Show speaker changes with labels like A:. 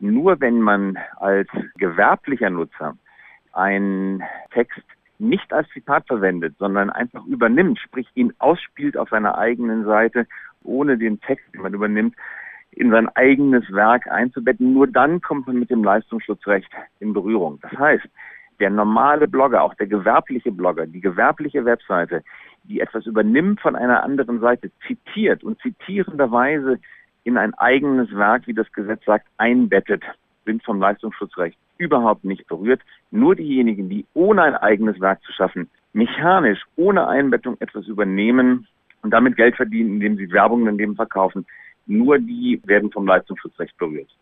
A: Nur wenn man als gewerblicher Nutzer einen Text nicht als Zitat verwendet, sondern einfach übernimmt, sprich ihn ausspielt auf seiner eigenen Seite, ohne den Text, den man übernimmt, in sein eigenes Werk einzubetten. Nur dann kommt man mit dem Leistungsschutzrecht in Berührung. Das heißt, der normale Blogger, auch der gewerbliche Blogger, die gewerbliche Webseite, die etwas übernimmt von einer anderen Seite, zitiert und zitierenderweise in ein eigenes Werk, wie das Gesetz sagt, einbettet, sind vom Leistungsschutzrecht überhaupt nicht berührt. Nur diejenigen, die ohne ein eigenes Werk zu schaffen, mechanisch, ohne Einbettung etwas übernehmen und damit Geld verdienen, indem sie Werbung daneben verkaufen, nur die werden vom Leistungsschutzrecht berührt.